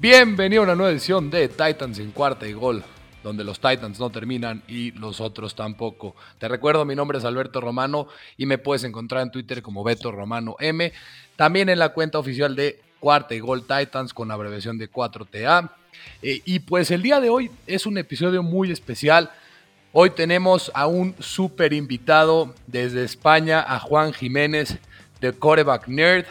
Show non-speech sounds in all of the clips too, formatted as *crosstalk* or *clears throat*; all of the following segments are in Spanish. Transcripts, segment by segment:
Bienvenido a una nueva edición de Titans en cuarta y gol, donde los Titans no terminan y los otros tampoco. Te recuerdo, mi nombre es Alberto Romano y me puedes encontrar en Twitter como Beto Romano M. También en la cuenta oficial de Cuarta y Gol Titans con abreviación de 4TA. Eh, y pues el día de hoy es un episodio muy especial. Hoy tenemos a un super invitado desde España, a Juan Jiménez de Coreback Nerd,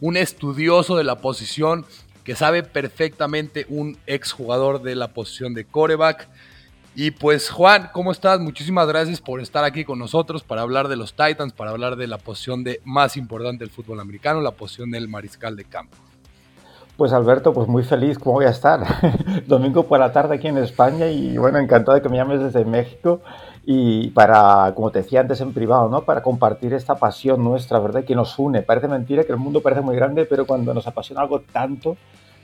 un estudioso de la posición que sabe perfectamente un exjugador de la posición de coreback. Y pues Juan, ¿cómo estás? Muchísimas gracias por estar aquí con nosotros para hablar de los Titans, para hablar de la posición de más importante del fútbol americano, la posición del mariscal de campo. Pues Alberto, pues muy feliz, ¿cómo voy a estar? *laughs* Domingo por la tarde aquí en España y bueno, encantado de que me llames desde México y para, como te decía antes en privado, ¿no? Para compartir esta pasión nuestra, ¿verdad? Que nos une. Parece mentira que el mundo parece muy grande, pero cuando nos apasiona algo tanto,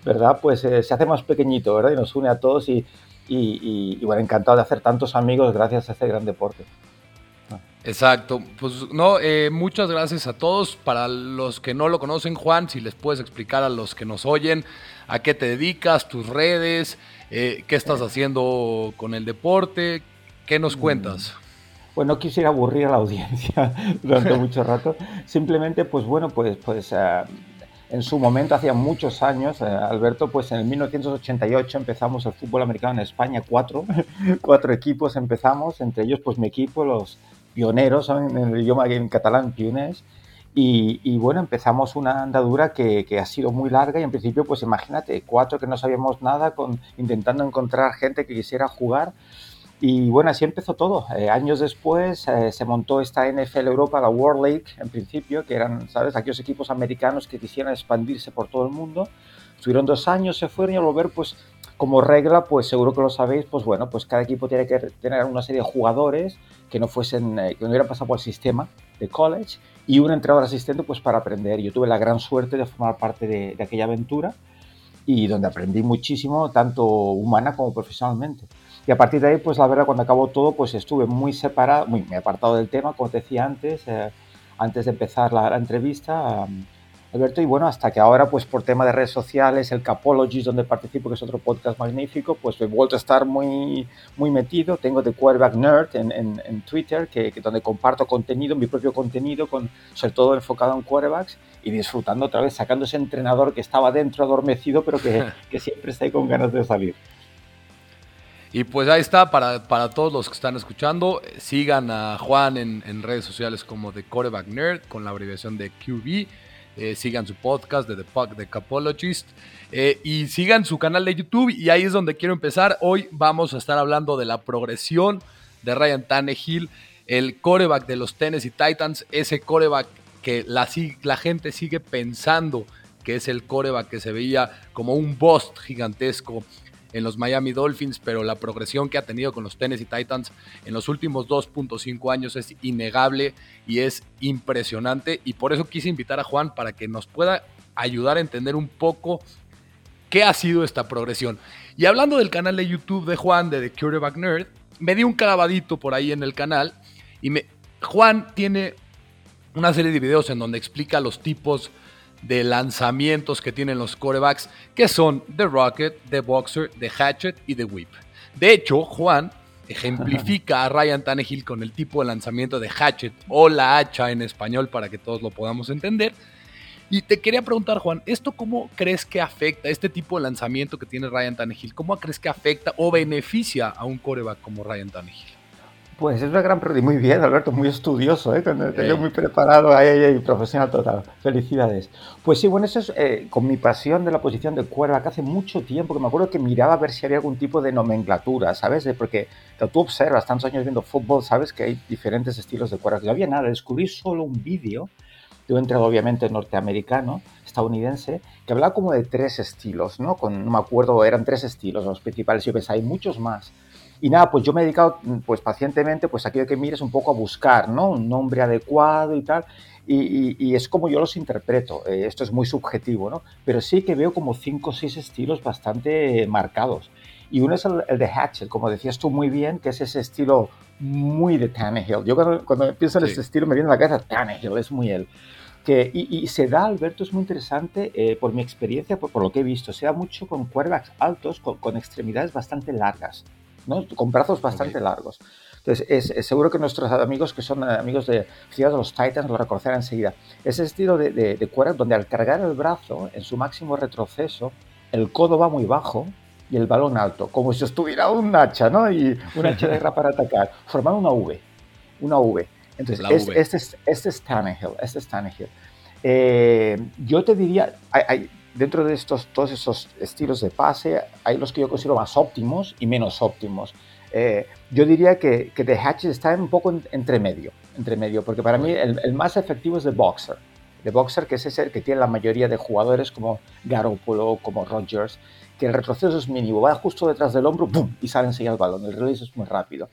¿verdad? Pues eh, se hace más pequeñito, ¿verdad? Y nos une a todos y, bueno, encantado de hacer tantos amigos gracias a este gran deporte. Exacto, pues no, eh, muchas gracias a todos. Para los que no lo conocen, Juan, si les puedes explicar a los que nos oyen a qué te dedicas, tus redes, eh, qué estás haciendo con el deporte, ¿qué nos mm. cuentas? Bueno, no quisiera aburrir a la audiencia *laughs* durante *laughs* mucho rato. Simplemente, pues bueno, pues, pues uh, en su momento, hacía muchos años, uh, Alberto, pues en el 1988 empezamos el fútbol americano en España, cuatro, *laughs* cuatro equipos empezamos, entre ellos pues mi equipo, los pioneros, en el idioma en catalán, piones, y, y, bueno, empezamos una andadura que, que, ha sido muy larga y en principio, pues imagínate, cuatro que no sabíamos nada, con, intentando encontrar gente que quisiera jugar. Y bueno, así empezó todo. Eh, años después eh, se montó esta NFL Europa, la World League, en principio, que eran, ¿sabes?, aquellos equipos americanos que quisieran expandirse por todo el mundo. Estuvieron dos años, se fueron y al volver, pues como regla, pues seguro que lo sabéis, pues bueno, pues cada equipo tiene que tener una serie de jugadores que no fuesen, eh, que no hubieran pasado por el sistema de college y un entrenador asistente pues para aprender. Yo tuve la gran suerte de formar parte de, de aquella aventura y donde aprendí muchísimo, tanto humana como profesionalmente. Y a partir de ahí, pues la verdad, cuando acabó todo, pues estuve muy separado, muy, apartado del tema, como te decía antes, eh, antes de empezar la, la entrevista. Um, Alberto, y bueno, hasta que ahora, pues por tema de redes sociales, el Capologist, donde participo, que es otro podcast magnífico, pues he vuelto a estar muy, muy metido. Tengo The Quarterback Nerd en, en, en Twitter, que, que, donde comparto contenido, mi propio contenido, con, sobre todo enfocado en quarterbacks, y disfrutando otra vez, sacando ese entrenador que estaba dentro adormecido, pero que, *laughs* que siempre está ahí con ganas de salir. Y pues ahí está, para, para, todos los que están escuchando, sigan a Juan en, redes sociales como The Quarterback Nerd, con la abreviación de QB. Eh, sigan su podcast de The Puck The Capologist eh, y sigan su canal de YouTube y ahí es donde quiero empezar. Hoy vamos a estar hablando de la progresión de Ryan Tannehill, el coreback de los Tennessee Titans, ese coreback que la, la gente sigue pensando que es el coreback que se veía como un bust gigantesco en los Miami Dolphins, pero la progresión que ha tenido con los Tennessee Titans en los últimos 2.5 años es innegable y es impresionante. Y por eso quise invitar a Juan para que nos pueda ayudar a entender un poco qué ha sido esta progresión. Y hablando del canal de YouTube de Juan, de The Quarterback Nerd, me di un clavadito por ahí en el canal y me, Juan tiene una serie de videos en donde explica los tipos de lanzamientos que tienen los corebacks, que son The Rocket, The Boxer, The Hatchet y The Whip. De hecho, Juan ejemplifica a Ryan Tannehill con el tipo de lanzamiento de Hatchet o la hacha en español para que todos lo podamos entender. Y te quería preguntar, Juan, ¿esto cómo crees que afecta, este tipo de lanzamiento que tiene Ryan Tannehill, cómo crees que afecta o beneficia a un coreback como Ryan Tannehill? Pues es una gran pregunta. Muy bien, Alberto, muy estudioso, ¿eh? Te muy preparado, ahí, profesional total. Felicidades. Pues sí, bueno, eso es eh, con mi pasión de la posición de cuerva, que hace mucho tiempo que me acuerdo que miraba a ver si había algún tipo de nomenclatura, ¿sabes? Porque tú observas tantos años viendo fútbol, sabes que hay diferentes estilos de cuerva. No había nada, descubrí solo un vídeo de un entrenador obviamente norteamericano, estadounidense, que hablaba como de tres estilos, ¿no? Con, no me acuerdo, eran tres estilos los principales. Yo pensaba, hay muchos más. Y nada, pues yo me he dedicado pues pacientemente pues aquello que mires un poco a buscar, ¿no? Un nombre adecuado y tal. Y, y, es como yo los interpreto. Eh, esto es muy subjetivo, ¿no? Pero sí que veo como cinco o seis estilos bastante marcados. Y uno es el, el, de Hatchet, como decías tú muy bien, que es ese estilo muy de Tannehill. Yo cuando, cuando pienso en sí. ese estilo me viene a la cabeza Tannehill, es muy él. Que, y, se da, Alberto, es muy interesante, eh, por mi experiencia, por, lo que he visto, se da mucho con quarterbacks altos, con, extremidades bastante largas, ¿no? con brazos bastante largos. Entonces, es, seguro que nuestros amigos que son amigos de Ciudad de los Titans lo reconocerán enseguida. Ese estilo de, de, de donde al cargar el brazo en su máximo retroceso, el codo va muy bajo y el balón alto, como si estuviera un hacha, ¿no? Y un hacha de guerra para atacar, formando una V, una V. Entonces, este, es, este es Tannehill, este es Tannehill. Eh, yo te diría, hay, dentro de estos, todos esos estilos de pase, hay los que yo considero más óptimos y menos óptimos. Eh, yo diría que, que The Hatches está un poco entre medio, entre medio, porque para mí el, más efectivo es The Boxer. The Boxer, que es ese que tiene la mayoría de jugadores como Garoppolo, como Rodgers, que el retroceso es mínimo, va justo detrás del hombro ¡pum! y sale enseguida el balón. El release es muy rápido.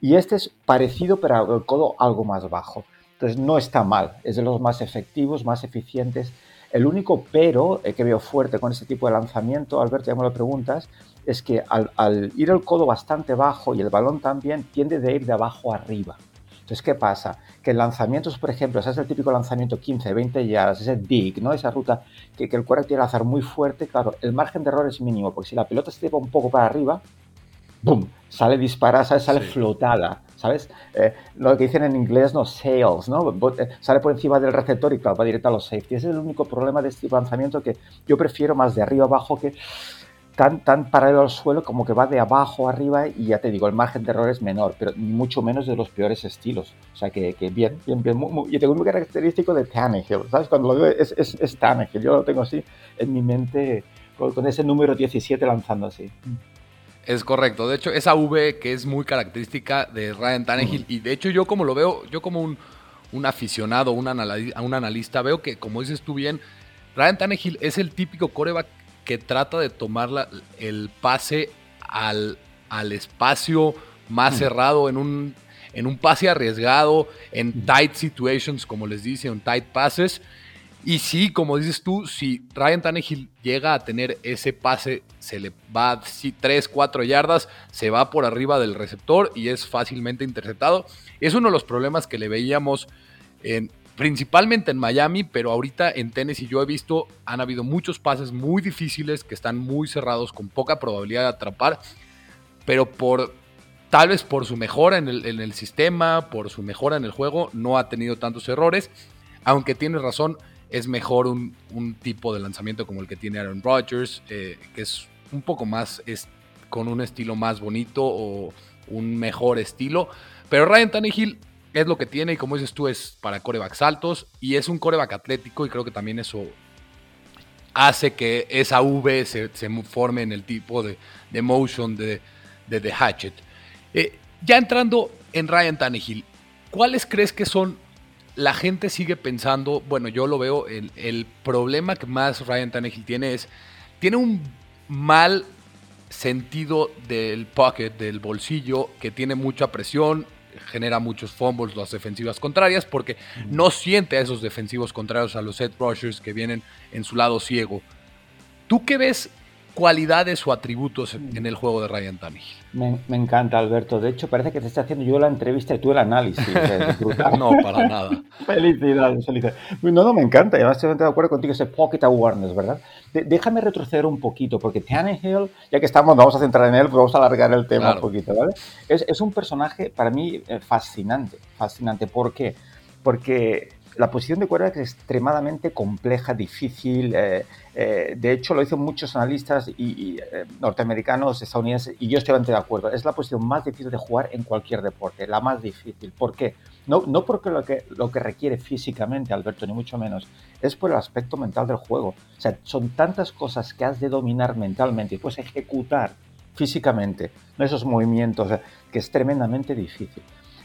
Y este es parecido, pero el codo algo más bajo. Entonces no está mal, es de los más efectivos, más eficientes. El único pero eh, que veo fuerte con este tipo de lanzamiento, Alberto, ya me lo preguntas, es que al, ir el codo bastante bajo y el balón también tiende de ir de abajo arriba. Entonces, ¿qué pasa? Que en lanzamientos, por ejemplo, ese es el típico lanzamiento 15, 20 yardas, ese dig, ¿no? Esa ruta que, que el cuerpo tiene que lanzar muy fuerte, claro, el margen de error es mínimo, porque si la pelota se lleva un poco para arriba, ¡boom! Sale disparada, sale flotada, ¿sabes? Eh, lo que dicen en inglés, no, sales, ¿no? Eh, sale por encima del receptor y claro, va directo a los safety. Ese es el único problema de este lanzamiento que yo prefiero más de arriba abajo que tan, tan paralelo al suelo como que va de abajo arriba y ya te digo, el margen de error es menor, pero mucho menos de los peores estilos. O sea que, que bien, bien, bien. y tengo un característico de Tannehill, ¿sabes? Cuando lo veo es, es, es Tannehill, yo lo tengo así en mi mente con, con ese número 17 lanzando así. Es correcto. De hecho, esa V que es muy característica de Ryan Tannehill, y de hecho yo como lo veo, yo como un, un aficionado, un, analista, un analista, veo que, como dices tú bien, Ryan Tannehill es el típico coreback que trata de tomar el pase al, al espacio más cerrado, en un, en un pase arriesgado, en tight situations, como les dice, en tight passes. Y sí, como dices tú, si Ryan Tannehill llega a tener ese pase, se le va 3, 4 yardas, se va por arriba del receptor y es fácilmente interceptado. Es uno de los problemas que le veíamos en, principalmente en Miami, pero ahorita en Tennessee yo he visto, han habido muchos pases muy difíciles que están muy cerrados, con poca probabilidad de atrapar, pero por tal vez por su mejora en el, sistema, por su mejora en el juego, no ha tenido tantos errores, aunque tiene razón es mejor un, tipo de lanzamiento como el que tiene Aaron Rodgers, eh, que es un poco más, es, con un estilo más bonito o un mejor estilo. Pero Ryan Tannehill es lo que tiene y como dices tú es para corebacks altos y es un coreback atlético y creo que también eso hace que esa V se, forme en el tipo de, motion de, de The Hatchet. Eh, ya entrando en Ryan Tannehill, ¿cuáles crees que son la gente sigue pensando, bueno, yo lo veo, el, el, problema que más Ryan Tannehill tiene es, tiene un mal sentido del pocket, del bolsillo, que tiene mucha presión, genera muchos fumbles las defensivas contrarias, porque no siente a esos defensivos contrarios, a los set rushers que vienen en su lado ciego. ¿Tú qué ves cualidades o atributos en el juego de Ryan Tannehill. Me, encanta, Alberto. De hecho, parece que te está haciendo yo la entrevista y tú el análisis. *laughs* no, para nada. *laughs* felicidades, felicidades. No, no, me encanta. Y además estoy de acuerdo contigo, ese pocket awareness, ¿verdad? déjame retroceder un poquito, porque Tannehill, ya que estamos, vamos a centrar en él, pues vamos a alargar el tema un poquito, ¿vale? Es, es un personaje para mí eh, fascinante, fascinante. ¿Por qué? Porque la posición de quarterback es extremadamente compleja, difícil. Eh, eh, de hecho, lo dicen muchos analistas y, eh, norteamericanos, estadounidenses, y yo estoy bastante de acuerdo. Es la posición más difícil de jugar en cualquier deporte, la más difícil. ¿Por qué? No, no porque lo que, lo que requiere físicamente, Alberto, ni mucho menos, es por el aspecto mental del juego. O sea, son tantas cosas que has de dominar mentalmente y puedes ejecutar físicamente esos movimientos que es tremendamente difícil.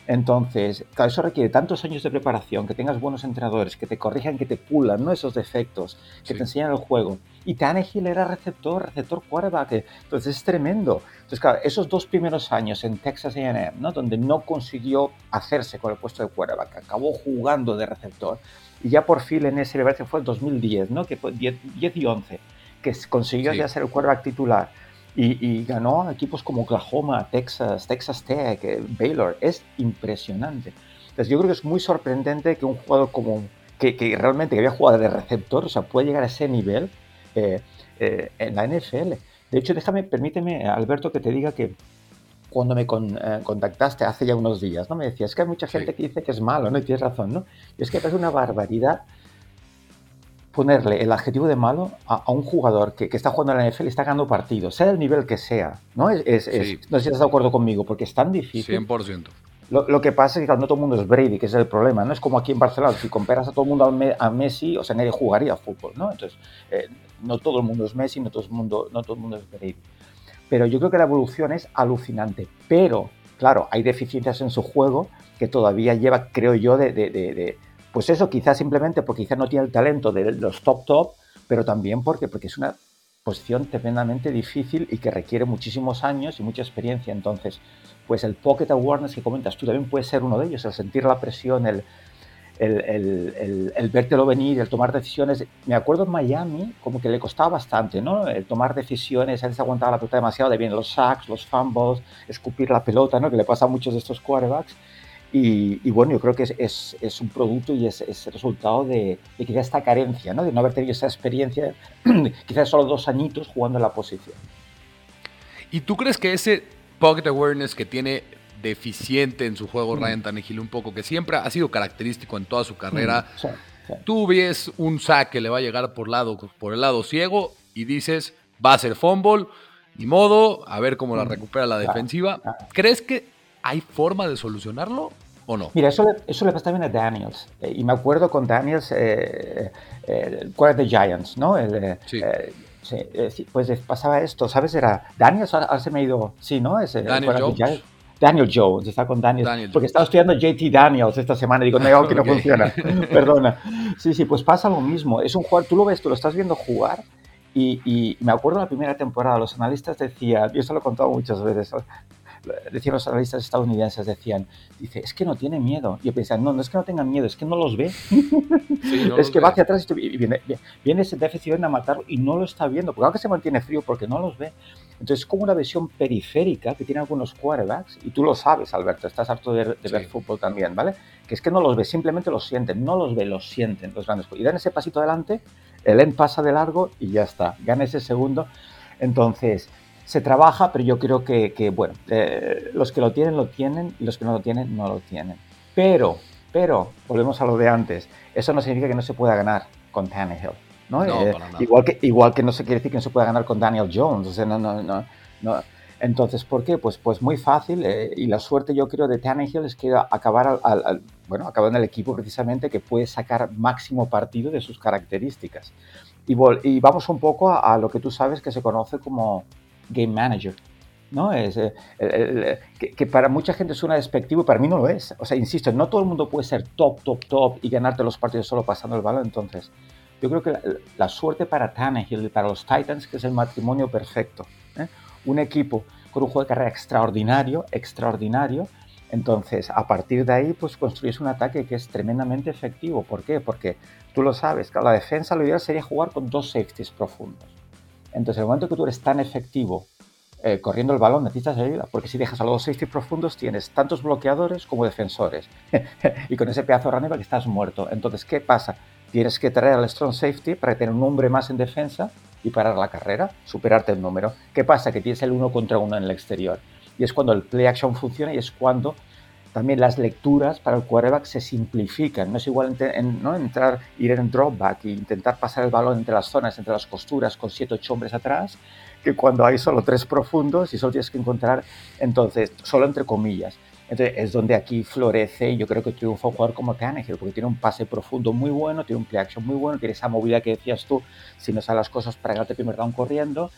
Entonces, claro, eso requiere tantos años de preparación, que tengas buenos entrenadores, que te corrijan, que te pulan ¿no? esos defectos, que te enseñan el juego. Y Tannehill era receptor, receptor quarterback. Entonces es tremendo. Entonces, claro, esos dos primeros años en Texas AM, ¿no? donde no consiguió hacerse con el puesto de quarterback, acabó jugando de receptor. Y ya por fin en ese que fue el 2010, ¿no? que fue 10, y 11, que consiguió ya ser el quarterback titular y, ganó equipos como Oklahoma, Texas, Texas Tech, eh, Baylor. Es impresionante. Entonces yo creo que es muy sorprendente que un jugador como que, realmente había jugado de receptor, o sea, puede llegar a ese nivel eh, eh, en la NFL. De hecho, déjame, permíteme, Alberto, que te diga que cuando me eh, contactaste hace ya unos días, ¿no? Me decías que hay mucha gente que dice que es malo, ¿no? Y tienes razón, ¿no? Y es que es una barbaridad ponerle el adjetivo de malo a, un jugador que, está jugando en la NFL y está ganando partidos, sea el nivel que sea, ¿no? Es, no sé si estás de acuerdo conmigo, porque es tan difícil. 100%. Lo, que pasa es que no todo el mundo es Brady, que es el problema. No es como aquí en Barcelona, si comparas a todo el mundo a Messi, o sea, nadie jugaría fútbol, ¿no? Entonces, eh, no todo el mundo es Messi, no todo el mundo, no todo el mundo es Brady. Pero yo creo que la evolución es alucinante. Pero, claro, hay deficiencias en su juego que todavía lleva, creo yo, de, pues eso, quizás simplemente porque quizás no tiene el talento de los top top, pero también porque, porque es una posición tremendamente difícil y que requiere muchísimos años y mucha experiencia. Entonces, pues el pocket awareness que comentas tú también puede ser uno de ellos, el sentir la presión, el, el, el, el, vértelo venir, el tomar decisiones. Me acuerdo en Miami como que le costaba bastante, ¿no? El tomar decisiones, él se aguantaba la pelota demasiado, de bien los sacks, los fumbles, escupir la pelota, ¿no? Que le pasa a muchos de estos quarterbacks. Y, bueno, yo creo que es, es, un producto y es, es resultado de, de, quizá esta carencia, ¿no? De no haber tenido esa experiencia, *clears throat* quizás solo dos añitos jugando en la posición. ¿Y tú crees que ese pocket awareness que tiene deficiente en su juego mm. Ryan Tannehill un poco, que siempre ha sido característico en toda su carrera. Mm, Tú ves un sack que le va a llegar por, lado, por el lado ciego y dices, va a ser fumble, y modo, a ver cómo la mm, recupera la defensiva. ¿Crees que hay forma de solucionarlo o no? Mira, eso le, eso le pasa también a Daniels. Eh, y me acuerdo con Daniels, eh, eh, ¿cuál es de Giants? ¿no? El, sí. sí, pues pasaba esto, ¿sabes? Era Daniels, ahora se me ha ido, sí, ¿no? Ese, Daniel Jones. Daniel Jones, está con Daniel, porque estaba estudiando JT Daniels esta semana y digo, no, que no *laughs* funciona, *laughs* perdona. Sí, sí, pues pasa lo mismo, es un jugador, tú lo ves, tú lo estás viendo jugar y, y me acuerdo la primera temporada, los analistas decían, yo esto lo he contado muchas veces, decían los analistas estadounidenses, decían, dice, es que no tiene miedo. Y yo pensaba, no, no es que no tengan miedo, es que no los ve. *laughs* es que va hacia atrás y viene, viene ese déficit a matarlo y no lo está viendo, porque aunque se mantiene frío, porque no los ve. Entonces es como una visión periférica que tienen algunos quarterbacks, y tú lo sabes, Alberto, estás harto de, ver fútbol también, ¿vale? Que es que no los ve, simplemente los sienten, no los ve, los sienten los grandes. Y dan ese pasito adelante, el end pasa de largo y ya está, gana ese segundo. Entonces, se trabaja, pero yo creo que, bueno, eh, los que lo tienen, lo tienen, y los que no lo tienen, no lo tienen. Pero, pero, volvemos a lo de antes, eso no significa que no se pueda ganar con Tannehill. ¿no? Eh, igual, que, igual que no se quiere decir que no se pueda ganar con Daniel Jones. O sea, no, no, no, no. Entonces, ¿por qué? Pues, pues muy fácil. Eh, y la suerte, yo creo, de Tannehill es que acabar al, bueno, acabar en el equipo precisamente que puede sacar máximo partido de sus características. Y, y vamos un poco a, lo que tú sabes que se conoce como game manager. ¿no? Es, eh, que, que, para mucha gente suena despectivo, para mí no lo es. O sea, insisto, no todo el mundo puede ser top, top, top y ganarte los partidos solo pasando el balón. Entonces, yo creo que la, suerte para Tannehill y para los Titans que es el matrimonio perfecto. ¿eh? Un equipo con un juego de carrera extraordinario, extraordinario. Entonces, a partir de ahí, pues construyes un ataque que es tremendamente efectivo. ¿Por qué? Porque tú lo sabes, que la defensa lo ideal sería jugar con dos safeties profundos. Entonces, en el momento que tú eres tan efectivo eh, corriendo el balón, necesitas ayuda, porque si dejas a los safeties profundos, tienes tantos bloqueadores como defensores. *laughs* y con ese pedazo de que estás muerto. Entonces, ¿qué pasa? tienes que traer al strong safety para tener un hombre más en defensa y parar la carrera, superarte el número. ¿Qué pasa? Que tienes el uno contra uno en el exterior. Y es cuando el play action funciona y es cuando también las lecturas para el quarterback se simplifican. No es igual entrar, ir en dropback e intentar pasar el balón entre las zonas, entre las costuras, con siete o ocho hombres atrás, que cuando hay solo tres profundos y solo tienes que encontrar, entonces, solo entre comillas. Entonces es donde aquí florece y yo creo que triunfa un jugador como Tannehill, porque tiene un pase profundo muy bueno, tiene un play action muy bueno, tiene esa movilidad que decías tú, si no salen las cosas para ganarte primer down corriendo,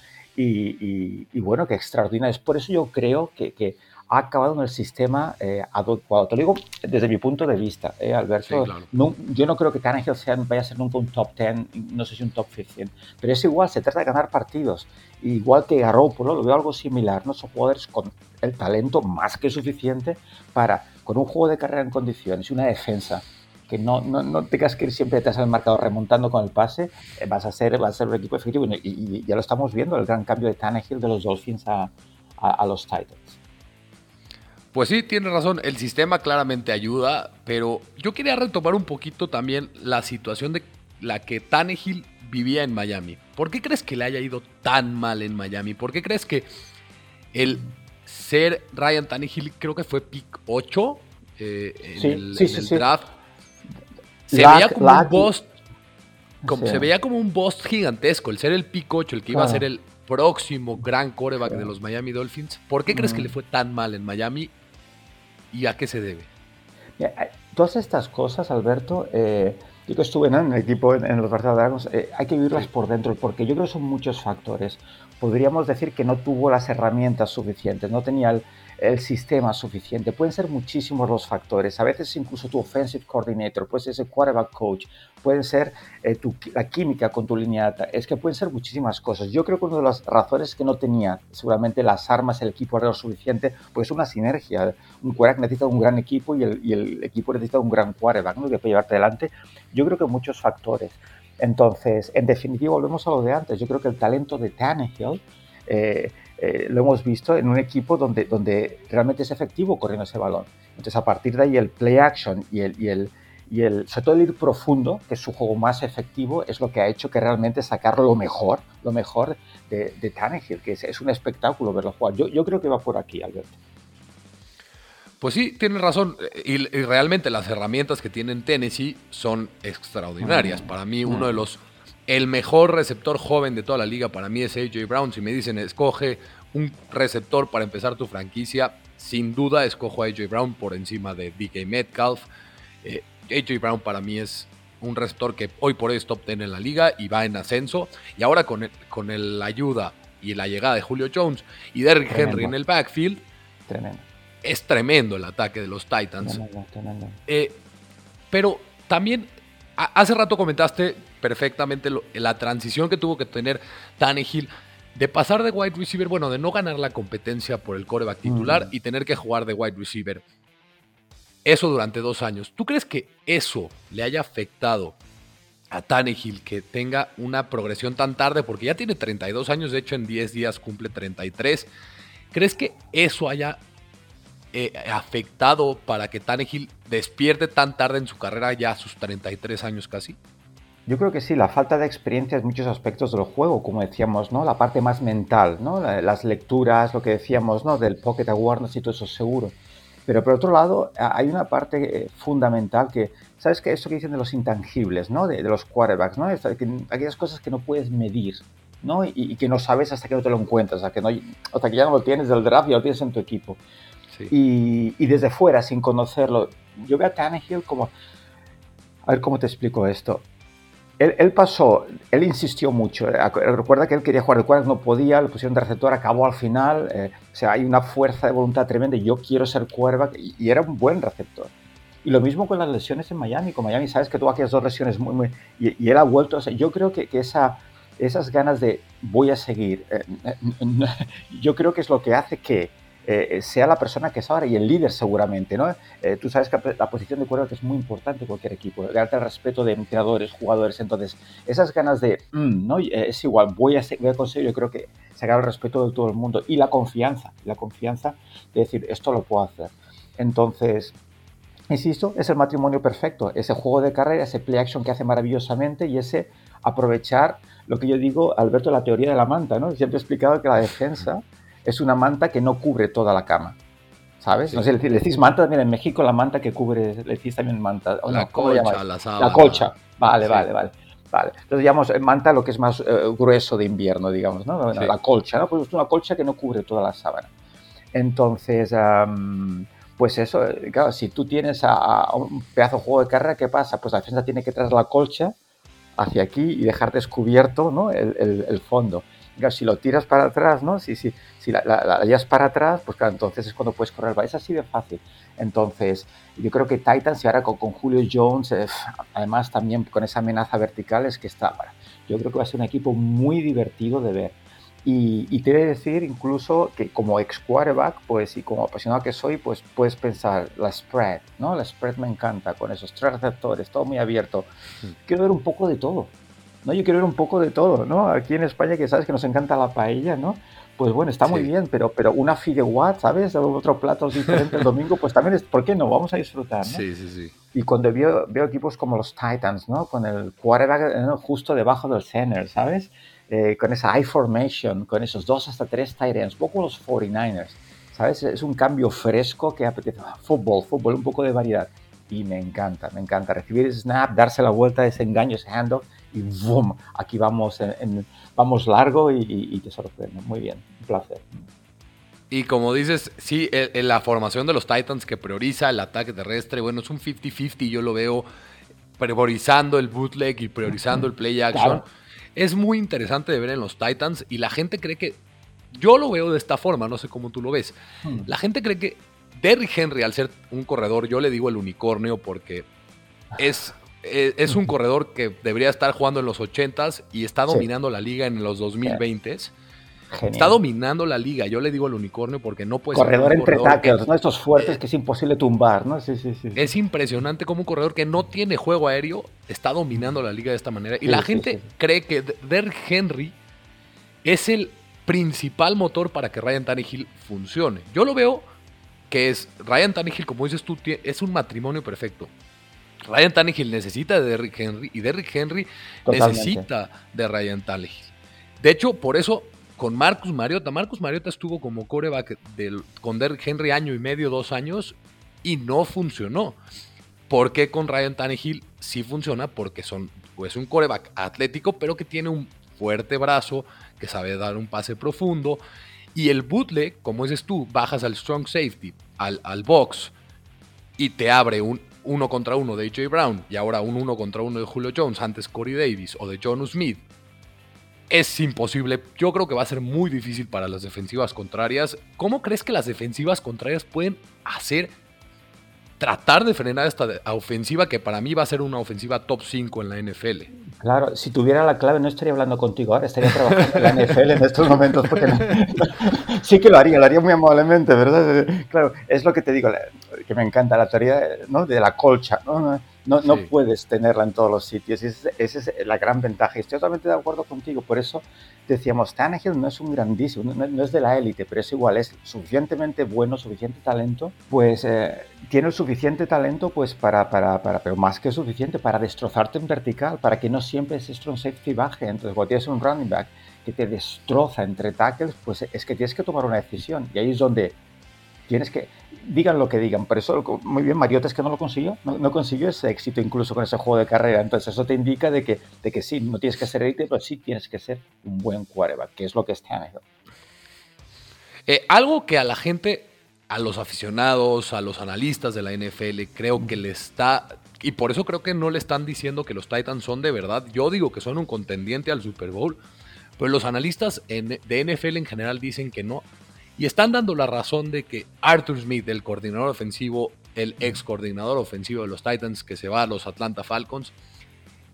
y, bueno, que extraordinario. Es por eso yo creo que, que ha acabado en el sistema eh, adecuado. Te lo digo desde mi punto de vista, eh, Alberto. yo no creo que Tannehill sea, vaya a ser nunca un top 10, no sé si un top 15, pero es igual, se trata de ganar partidos. Igual que Garoppolo, lo veo algo similar, ¿no? Son jugadores con el talento más que suficiente para, con un juego de carrera en condiciones y una defensa que no, no, no tengas que ir siempre detrás del marcador remontando con el pase, eh, vas a ser, vas a ser un equipo efectivo. Y, ya lo estamos viendo, el gran cambio de Tannehill de los Dolphins a, a los Titans. Pues sí, tiene razón. El sistema claramente ayuda, pero yo quería retomar un poquito también la situación de la que Tannehill vivía en Miami. ¿Por qué crees que le haya ido tan mal en Miami? ¿Por qué crees que el ser Ryan Tannehill, creo que fue pick 8 eh, en el, draft, se veía como un boss, como, se veía como un boss gigantesco, el ser el 8, el que iba a ser el próximo gran coreback de los Miami Dolphins. ¿Por qué crees que le fue tan mal en Miami y a qué se debe? todas estas cosas, Alberto, eh, yo que estuve en el equipo en, los Barcelona Dragons, eh, hay que vivirlas por dentro, porque yo creo que son muchos factores. Podríamos decir que no tuvo las herramientas suficientes, no tenía el, el sistema suficiente. Pueden ser muchísimos los factores. A veces incluso tu offensive coordinator, puede ser ese quarterback coach, pueden ser eh, la química con tu línea Es que pueden ser muchísimas cosas. Yo creo que una de las razones es que no tenía seguramente las armas, el equipo era lo suficiente, pues una sinergia. Un quarterback necesita un gran equipo y el, equipo necesita un gran quarterback ¿no? que puede llevarte adelante. Yo creo que muchos factores. Entonces, en definitiva, volvemos a lo de antes. Yo creo que el talento de Tannehill eh, eh, lo hemos visto en un equipo donde, donde realmente es efectivo corriendo ese balón. Entonces, a partir de ahí, el play action y el, y el, y el, sobre todo el ir profundo, que es su juego más efectivo, es lo que ha hecho que realmente sacar lo mejor, lo mejor de, de Tannehill, que es, un espectáculo verlo jugar. Yo, yo creo que va por aquí, Alberto. Pues sí, tienes razón. Y, realmente las herramientas que tiene Tennessee son extraordinarias. Mm. Para mí, uno de mm. los el mejor receptor joven de toda la liga para mí es AJ Brown. Si me dicen, escoge un receptor para empezar tu franquicia, sin duda escojo a AJ Brown por encima de DK Metcalf. Eh, AJ Brown para mí es un receptor que hoy por hoy es top 10 en la liga y va en ascenso. Y ahora con, con la ayuda y la llegada de Julio Jones y Derrick Henry en el backfield, es tremendo el ataque de los Titans. Eh, pero también, hace rato comentaste perfectamente la transición que tuvo que tener Tannehill de pasar de wide receiver, bueno, de no ganar la competencia por el coreback titular y tener que jugar de wide receiver. Eso durante dos años. ¿Tú crees que eso le haya afectado a Tannehill que tenga una progresión tan tarde? Porque ya tiene 32 años, de hecho en 10 días cumple 33. ¿Crees que eso haya eh, afectado para que Tannehill despierte tan tarde en su carrera ya a sus 33 años casi? Yo creo que sí, la falta de experiencia en muchos aspectos del juego, como decíamos, ¿no? La parte más mental, ¿no? Las lecturas, lo que decíamos, ¿no? Del pocket awareness y todo eso seguro. Pero por otro lado, hay una parte eh, fundamental que, ¿sabes qué? Esto que dicen de los intangibles, ¿no? De, los quarterbacks, ¿no? aquellas cosas que no puedes medir, ¿no? Y, que no sabes hasta que no te lo encuentras, hasta que, no, hasta que ya no lo tienes del draft y lo tienes en tu equipo. Y, y, desde fuera, sin conocerlo, yo veo a Tannehill como... A ver cómo te explico esto él, pasó, él insistió mucho. Eh, recuerda que él quería jugar de quarterback, no podía, le pusieron de receptor, acabó al final. Eh, o sea, hay una fuerza de voluntad tremenda. Yo quiero ser quarterback y, era un buen receptor. Y lo mismo con las lesiones en Miami. Con Miami, sabes que tuvo aquellas dos lesiones muy, muy. Y, él ha vuelto. O sea, yo creo que, que esa, esas ganas de voy a seguir, eh, *laughs* yo creo que es lo que hace que eh, sea la persona que es ahora y el líder seguramente, ¿no? Eh, tú sabes que la posición de que es muy importante en cualquier equipo, ganarte el respeto de entrenadores, jugadores, entonces esas ganas de, mm, ¿no? Eh, es igual, voy a, voy a conseguir, yo creo que sacar el respeto de todo el mundo y la confianza, la confianza de decir, esto lo puedo hacer. Entonces, insisto, es el matrimonio perfecto, ese juego de carrera, ese play action que hace maravillosamente y ese aprovechar lo que yo digo, Alberto, la teoría de la manta, ¿no? Siempre he explicado que la defensa es una manta que no cubre toda la cama. ¿Sabes? No sé, le decís manta también en México, la manta que cubre, le decís también manta. la colcha, la sábana. La colcha. Vale, vale, vale. Vale. Entonces llamamos eh, manta lo que es más eh, grueso de invierno, digamos, ¿no? La colcha, ¿no? Pues es una colcha que no cubre toda la sábana. Entonces, pues eso, eh, claro, si tú tienes a, un pedazo de juego de carrera, ¿qué pasa? Pues la defensa tiene que traer la colcha hacia aquí y dejar descubierto ¿no? el, el fondo si lo tiras para atrás, ¿no? Si, si, si la, la, para atrás, pues claro, entonces es cuando puedes correr. Es así de fácil. Entonces, yo creo que Titans y ahora con, con Julio Jones, eh, además también con esa amenaza vertical, es que está. Yo creo que va a ser un equipo muy divertido de ver. Y, y te he de decir incluso que como ex quarterback, pues y como apasionado que soy, pues puedes pensar la spread, ¿no? La spread me encanta con esos tres receptores, todo muy abierto. Quiero ver un poco de todo ¿no? Yo quiero ver un poco de todo, ¿no? Aquí en España, que sabes que nos encanta la paella, ¿no? Pues bueno, está muy bien, pero, pero una fideuá, ¿sabes? Otro plato diferente el domingo, pues también es, ¿por qué no? Vamos a disfrutar, ¿no? Sí, sí, sí. Y cuando veo, veo equipos como los Titans, ¿no? Con el quarterback justo debajo del center, ¿sabes? Eh, con esa I formation, con esos dos hasta tres tight ends, poco los 49ers, ¿sabes? Es un cambio fresco que apetece. Ah, fútbol, fútbol, un poco de variedad. Y me encanta, me encanta recibir ese snap, darse la vuelta, ese engaño, ese handoff y ¡boom! Aquí vamos, en, vamos largo y, te sorprende. Muy bien, un placer. Y como dices, sí, en la formación de los Titans que prioriza el ataque terrestre, bueno, es un 50-50, yo lo veo priorizando el bootleg y priorizando el play action es muy interesante de ver en los Titans y la gente cree que, yo lo veo de esta forma, no sé cómo tú lo ves, hmm. la gente cree que Derrick Henry al ser un corredor, yo le digo el unicornio porque es, es, un corredor que debería estar jugando en los 80s y está dominando la liga en los 2020s. Está dominando la liga. Yo le digo al unicornio porque no puede corredor ser. Corredor entre tackles, ¿no? Estos fuertes que es imposible tumbar, ¿no? Sí, sí, sí. Es impresionante como un corredor que no tiene juego aéreo está dominando la liga de esta manera. Y la gente cree que Derrick Henry es el principal motor para que Ryan Tannehill funcione. Yo lo veo que es Ryan Tannehill, como dices tú, es un matrimonio perfecto. Ryan Tannehill necesita de Derrick Henry y Derrick Henry necesita de Ryan Tannehill. De hecho, por eso con Marcus Mariota. Marcus Mariota estuvo como coreback del, con Derrick Henry año y medio, dos años, y no funcionó. ¿Por qué con Ryan Tannehill sí funciona? Porque son, pues, un coreback atlético, pero que tiene un fuerte brazo, que sabe dar un pase profundo. Y el bootleg, como dices tú, bajas al strong safety, al, al box, y te abre un uno contra uno de AJ Brown y ahora un uno contra uno de Julio Jones, antes Corey Davis o de John Smith es imposible. Yo creo que va a ser muy difícil para las defensivas contrarias. ¿Cómo crees que las defensivas contrarias pueden hacer tratar de frenar esta ofensiva que para mí va a ser una ofensiva top 5 en la NFL? Claro, si tuviera la clave no estaría hablando contigo ahora, estaría trabajando en la NFL en estos momentos *laughs* sí que lo haría, lo haría muy amablemente, ¿verdad? Claro, es lo que te digo, que me encanta la teoría ¿no? de la colcha. No, no puedes tenerla en todos los sitios. Esa es, la gran ventaja. Estoy totalmente de acuerdo contigo. Por eso decíamos, Tannehill no es un grandísimo, no, es de la élite, pero es igual, es suficientemente bueno, suficiente talento, pues eh, tiene el suficiente talento pues para, para, para, pero más que suficiente, para destrozarte en vertical, para que no siempre ese strong safety baje. Entonces, cuando tienes un running back que te destroza entre tackles, pues es que tienes que tomar una decisión. Y ahí es donde tienes que, digan lo que digan, por eso muy bien Mariota es que no lo consiguió, no, consiguió ese éxito incluso con ese juego de carrera, entonces eso te indica de que, de que sí, no tienes que ser élite, pero sí tienes que ser un buen quarterback, que es lo que es Tannehill. Eh, algo que a la gente, a los aficionados, a los analistas de la NFL, creo que le está, y por eso creo que no le están diciendo que los Titans son de verdad, yo digo que son un contendiente al Super Bowl, pero los analistas de NFL en general dicen que no, y están dando la razón de que Arthur Smith, el coordinador ofensivo, el ex coordinador ofensivo de los Titans, que se va a los Atlanta Falcons,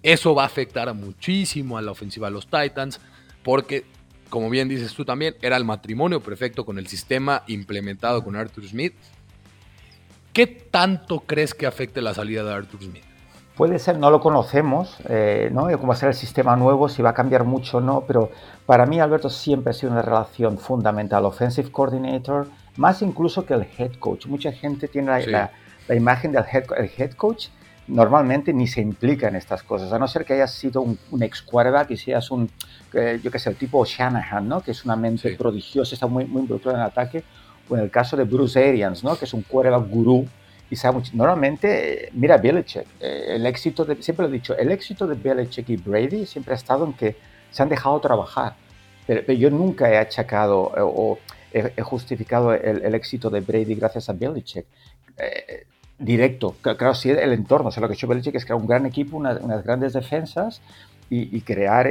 eso va a afectar muchísimo a la ofensiva de los Titans, porque, como bien dices tú también, era el matrimonio perfecto con el sistema implementado con Arthur Smith. ¿Qué tanto crees que afecte la salida de Arthur Smith? Puede ser, no lo conocemos, eh, ¿no? cómo va a ser el sistema nuevo, si va a cambiar mucho o no, pero para mí Alberto siempre ha sido una relación fundamental, offensive coordinator, más incluso que el head coach. Mucha gente tiene la, imagen del head, el head coach, normalmente ni se implica en estas cosas, a no ser que hayas sido un, ex quarterback y seas un, eh, yo qué sé, el tipo Shanahan, ¿no? que es una mente prodigiosa, está muy, muy involucrado en el ataque, o en el caso de Bruce Arians, ¿no? que es un quarterback gurú, y mucho. Normalmente, mira Belichick, eh, el éxito de, siempre lo he dicho, el éxito de Belichick y Brady siempre ha estado en que se han dejado trabajar. Pero, yo nunca he achacado eh, o, he, justificado el, éxito de Brady gracias a Belichick. Eh, directo, claro, sí, el entorno. O sea, lo que ha hecho Belichick es crear un gran equipo, unas grandes defensas y, crear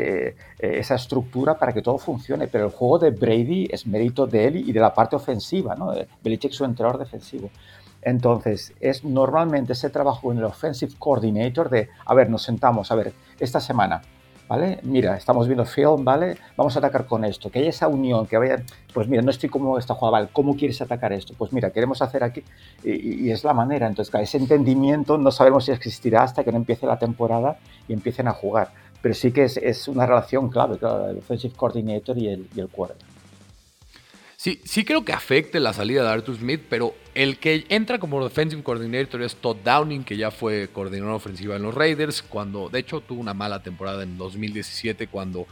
esa estructura para que todo funcione. Pero el juego de Brady es mérito de él y de la parte ofensiva, ¿no? Belichick es su entrenador defensivo. Entonces, es normalmente ese trabajo en el Offensive Coordinator de, a ver, nos sentamos, a ver, esta semana, ¿vale? Mira, estamos viendo film, ¿vale? Vamos a atacar con esto, que haya esa unión, que vaya, pues mira, no estoy como esta jugada, ¿vale? ¿Cómo quieres atacar esto? Pues mira, queremos hacer aquí, y, es la manera. Entonces, ese entendimiento no sabemos si existirá hasta que no empiece la temporada y empiecen a jugar. pero sí que es, es una relación clave, claro, el offensive coordinator y el, y el quarterback. Sí, sí creo que afecte la salida de Arthur Smith, pero el que entra como defensive coordinator es Todd Downing, que ya fue coordinador ofensiva en los Raiders, cuando de hecho tuvo una mala temporada en 2017 cuando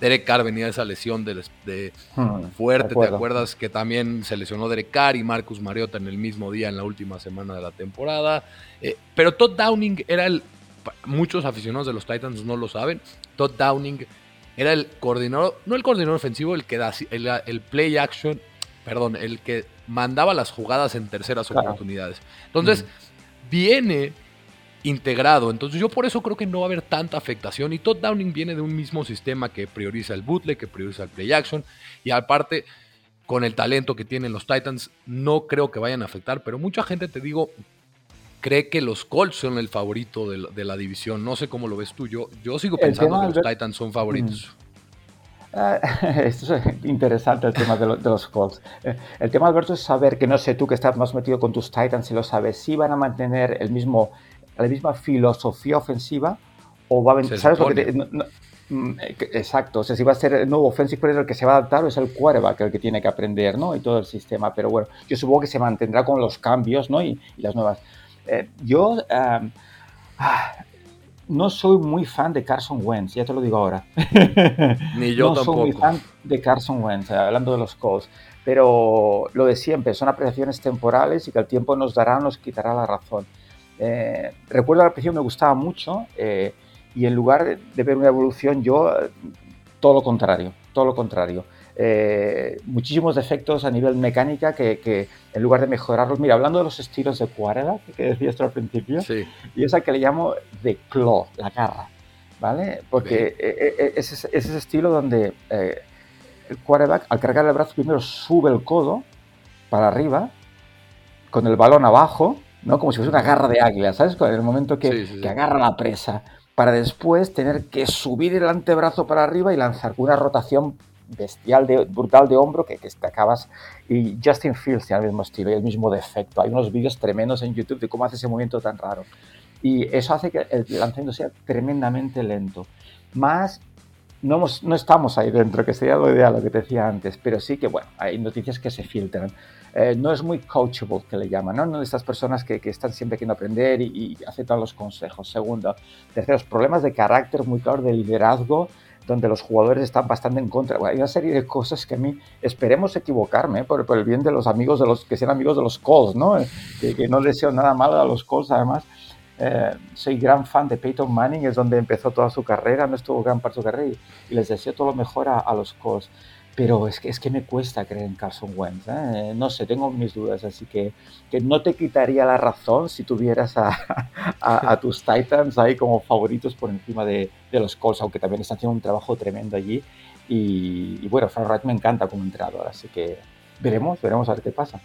Derek Carr venía de esa lesión de, de hmm, fuerte, ¿te acuerdas? Que también se lesionó Derek Carr y Marcus Mariota en el mismo día en la última semana de la temporada. Eh, pero Todd Downing era el, muchos aficionados de los Titans no lo saben, Todd Downing era el coordinador, no el coordinador ofensivo, el que da el, play action, perdón, el que mandaba las jugadas en terceras oportunidades. Entonces, viene integrado. Entonces, yo por eso creo que no va a haber tanta afectación. Y Todd Downing viene de un mismo sistema que prioriza el bootleg, que prioriza el play action. Y aparte, con el talento que tienen los Titans, no creo que vayan a afectar. Pero mucha gente, te digo, cree que los Colts son el favorito de la, división. No sé cómo lo ves tú. Yo, yo sigo pensando que los Titans son favoritos. Mm. Ah, *laughs* esto es interesante el tema de, los Colts. Eh, el tema, Alberto, es saber que no sé tú que estás más metido con tus Titans si lo sabes, si van a mantener el mismo, la misma filosofía ofensiva o va a. ¿Sabes lo que mm, Exacto, o sea, si va a ser el nuevo offensive el que se va a adaptar o es el quarterback el que tiene que aprender, ¿no? Y todo el sistema, pero bueno, yo supongo que se mantendrá con los cambios, ¿no? y las nuevas. Eh, yo ah, no soy muy fan de Carson Wentz, ya te lo digo ahora. *laughs* Ni yo tampoco. No soy muy fan de Carson Wentz, eh, hablando de los Colts. Pero lo de siempre, son apreciaciones temporales y que el tiempo nos dará, nos quitará la razón. Eh, recuerdo al principio me gustaba mucho y en lugar de ver una evolución, yo todo lo contrario, todo lo contrario. Eh, muchísimos defectos a nivel mecánica que, en lugar de mejorarlos, mira, hablando de los estilos de quarterback que decías tú al principio, y esa que le llamo de claw, la garra, ¿vale? Porque e, e, e, es, ese estilo donde eh, el quarterback al cargar el brazo primero sube el codo para arriba, con el balón abajo, ¿no? Como si fuese una garra de águila, ¿sabes? En el momento que, que agarra la presa, para después tener que subir el antebrazo para arriba y lanzar una rotación bestial, de, brutal de hombro que, que te acabas. Y Justin Fields tiene el mismo estilo y el mismo defecto. Hay unos vídeos tremendos en YouTube de cómo hace ese movimiento tan raro. Y eso hace que el lanzamiento sea tremendamente lento. Más, no, no estamos ahí dentro, que sería lo ideal, lo que te decía antes, pero sí que, bueno, hay noticias que se filtran. Eh, no es muy coachable, que le llaman, ¿no? No de estas personas que, que están siempre queriendo aprender y, y, aceptan los consejos. Segundo, terceros, problemas de carácter muy claro, de liderazgo, donde los jugadores están bastante en contra. hay una serie de cosas que a mí esperemos equivocarme por, el bien de los amigos de los que sean amigos de los Colts, ¿no? Eh, que, no deseo nada malo a los Colts, además. Eh, soy gran fan de Peyton Manning, es donde empezó toda su carrera, no estuvo gran parte de su carrera y, les deseo todo lo mejor a, a los Colts pero es que, es que me cuesta creer en Carson Wentz. ¿eh? No sé, tengo mis dudas, así que, que no te quitaría la razón si tuvieras a, a, *laughs* tus Titans ahí como favoritos por encima de, de, los Colts, aunque también están haciendo un trabajo tremendo allí. Y, bueno, Frank Wright me encanta como entrenador, así que veremos, veremos a ver qué pasa.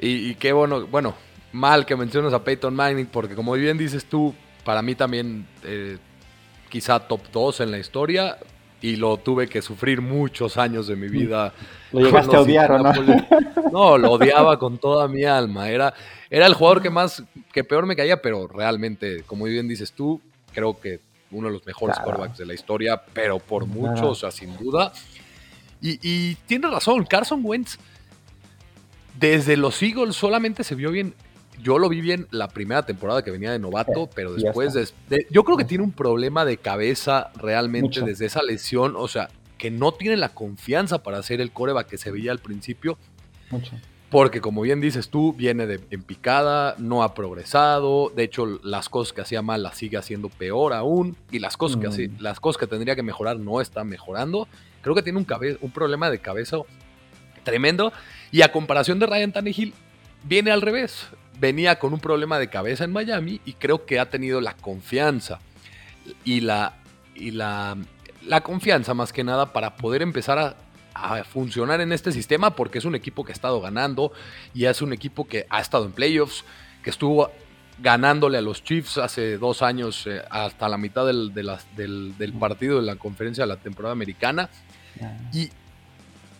Y, qué bueno, bueno, mal que mencionas a Peyton Manning, porque como bien dices tú, para mí también eh, quizá top 2 en la historia, y lo tuve que sufrir muchos años de mi vida. Lo llegaste a odiar, ¿o no? No, lo odiaba con toda mi alma. Era, era el jugador que más, que peor me caía, pero realmente, como bien dices tú, creo que uno de los mejores quarterbacks de la historia, pero por mucho, o sea, sin duda. Y, y tiene razón, Carson Wentz, desde los Eagles solamente se vio bien yo lo vi bien la primera temporada que venía de novato, pero después de, yo creo que tiene un problema de cabeza realmente desde esa lesión, o sea, que no tiene la confianza para hacer el coreback que se veía al principio. Mucho. Porque como bien dices tú, viene de, en picada, no ha progresado, de hecho las cosas que hacía mal las sigue haciendo peor aún, y las cosas, que, mm. las cosas que tendría que mejorar no están mejorando. Creo que tiene un, un problema de cabeza tremendo, y a comparación de Ryan Tannehill, viene al revés venía con un problema de cabeza en Miami y creo que ha tenido la confianza y la, y la, la confianza más que nada para poder empezar a, funcionar en este sistema porque es un equipo que ha estado ganando y es un equipo que ha estado en playoffs, que estuvo ganándole a los Chiefs hace dos años eh, hasta la mitad del, del, del, partido de la conferencia de la temporada americana. Y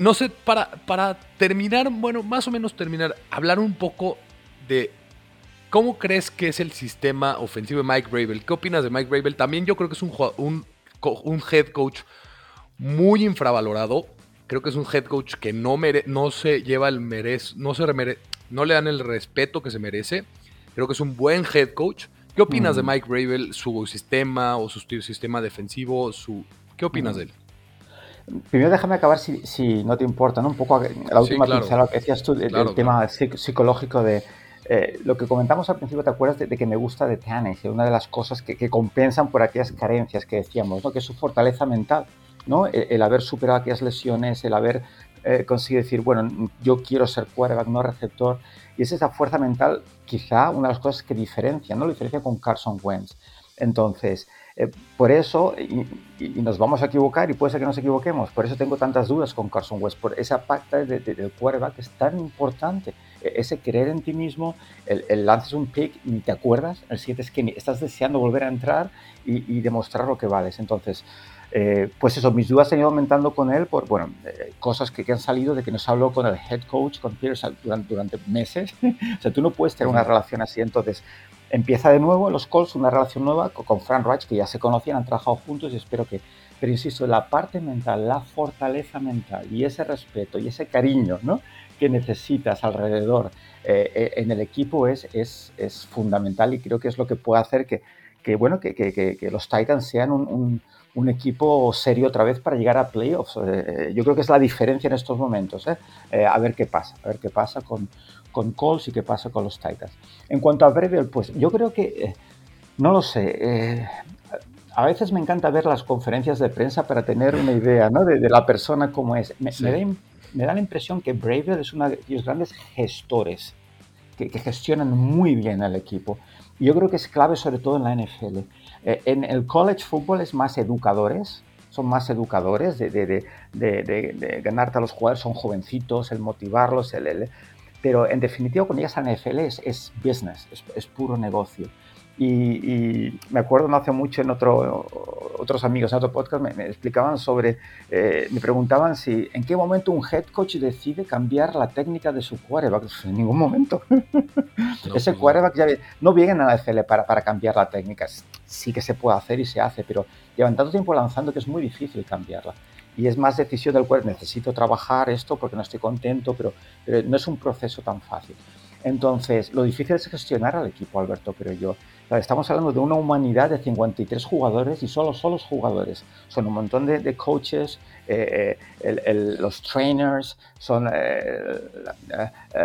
no sé, para, para terminar, bueno, más o menos terminar, hablar un poco de ¿cómo crees que es el sistema ofensivo de Mike Bravel? ¿Qué opinas de Mike Bravel? También yo creo que es un, un, un head coach muy infravalorado. Creo que es un head coach que no, mere no se lleva el merece, no se no le dan el respeto que se merece. Creo que es un buen head coach. ¿Qué opinas de mm. Mike Bravel, su sistema o su sistema defensivo? Su, ¿Qué opinas mm. de él? Primero déjame acabar, si, si, no te importa, ¿no? un poco la última sí, claro. que decías tú, el, tema psicológico de eh, lo que comentamos al principio, ¿te acuerdas de, que me gusta de Tannehill? Una de las cosas que, que, compensan por aquellas carencias que decíamos, ¿no? que es su fortaleza mental, ¿no? el, haber superado aquellas lesiones, el haber eh, conseguido decir, bueno, yo quiero ser quarterback, no receptor, y es esa fuerza mental quizá una de las cosas que diferencia, ¿no? Lo diferencia con Carson Wentz. Entonces, eh, por eso, y, nos vamos a equivocar y puede ser que nos equivoquemos, por eso tengo tantas dudas con Carson West, por esa pacta de, de, del quarterback es tan importante, e, ese creer en ti mismo, el, el lanzas un pick y te acuerdas, el siguiente es que estás deseando volver a entrar y, demostrar lo que vales. Entonces, eh, pues eso, mis dudas han ido aumentando con él por, bueno, eh, cosas que, que, han salido de que nos habló con el head coach, con Peterson, durante, durante meses. *laughs* o sea, tú no puedes tener una relación así. Entonces, empieza de nuevo los Colts una relación nueva con Frank Reich, que ya se conocían, han trabajado juntos y espero que... Pero insisto, la parte mental, la fortaleza mental y ese respeto y ese cariño ¿no? que necesitas alrededor eh, eh, en el equipo es, es, es, fundamental y creo que es lo que puede hacer que, que bueno, que, que, que, los Titans sean un, un, un, equipo serio otra vez para llegar a playoffs. Eh, yo creo que es la diferencia en estos momentos. a ver qué pasa, a ver qué pasa con, con Colts y qué pasa con los Titans. En cuanto a Breville, pues yo creo que, eh, no lo sé, eh, a veces me encanta ver las conferencias de prensa para tener una idea ¿no? de, la persona como es. Me, da, la impresión que Breville es uno de los grandes gestores que, gestionan muy bien al equipo. Y yo creo que es clave sobre todo en la NFL. Eh, en el college football es más educadores, son más educadores de, de, de, de, ganarte a los jugadores, son jovencitos, el motivarlos, el, el, pero en definitiva, cuando llegas a NFL es, business, es, puro negocio. Y, me acuerdo no hace mucho en otro, otros amigos en otro podcast me, explicaban sobre, eh, me preguntaban si en qué momento un head coach decide cambiar la técnica de su quarterback. Pues, en ningún momento. *laughs* Ese pues quarterback ya no viene a la NFL para, para cambiar la técnica. Sí que se puede hacer y se hace, pero llevan tanto tiempo lanzando que es muy difícil cambiarla y es más decisión del cuerpo, necesito trabajar esto porque no estoy contento, pero, no es un proceso tan fácil. Entonces, lo difícil es gestionar al equipo, Alberto, creo yo. Estamos hablando de una humanidad de 53 jugadores y solo son los jugadores. Son un montón de, coaches, eh, eh, los trainers, son eh,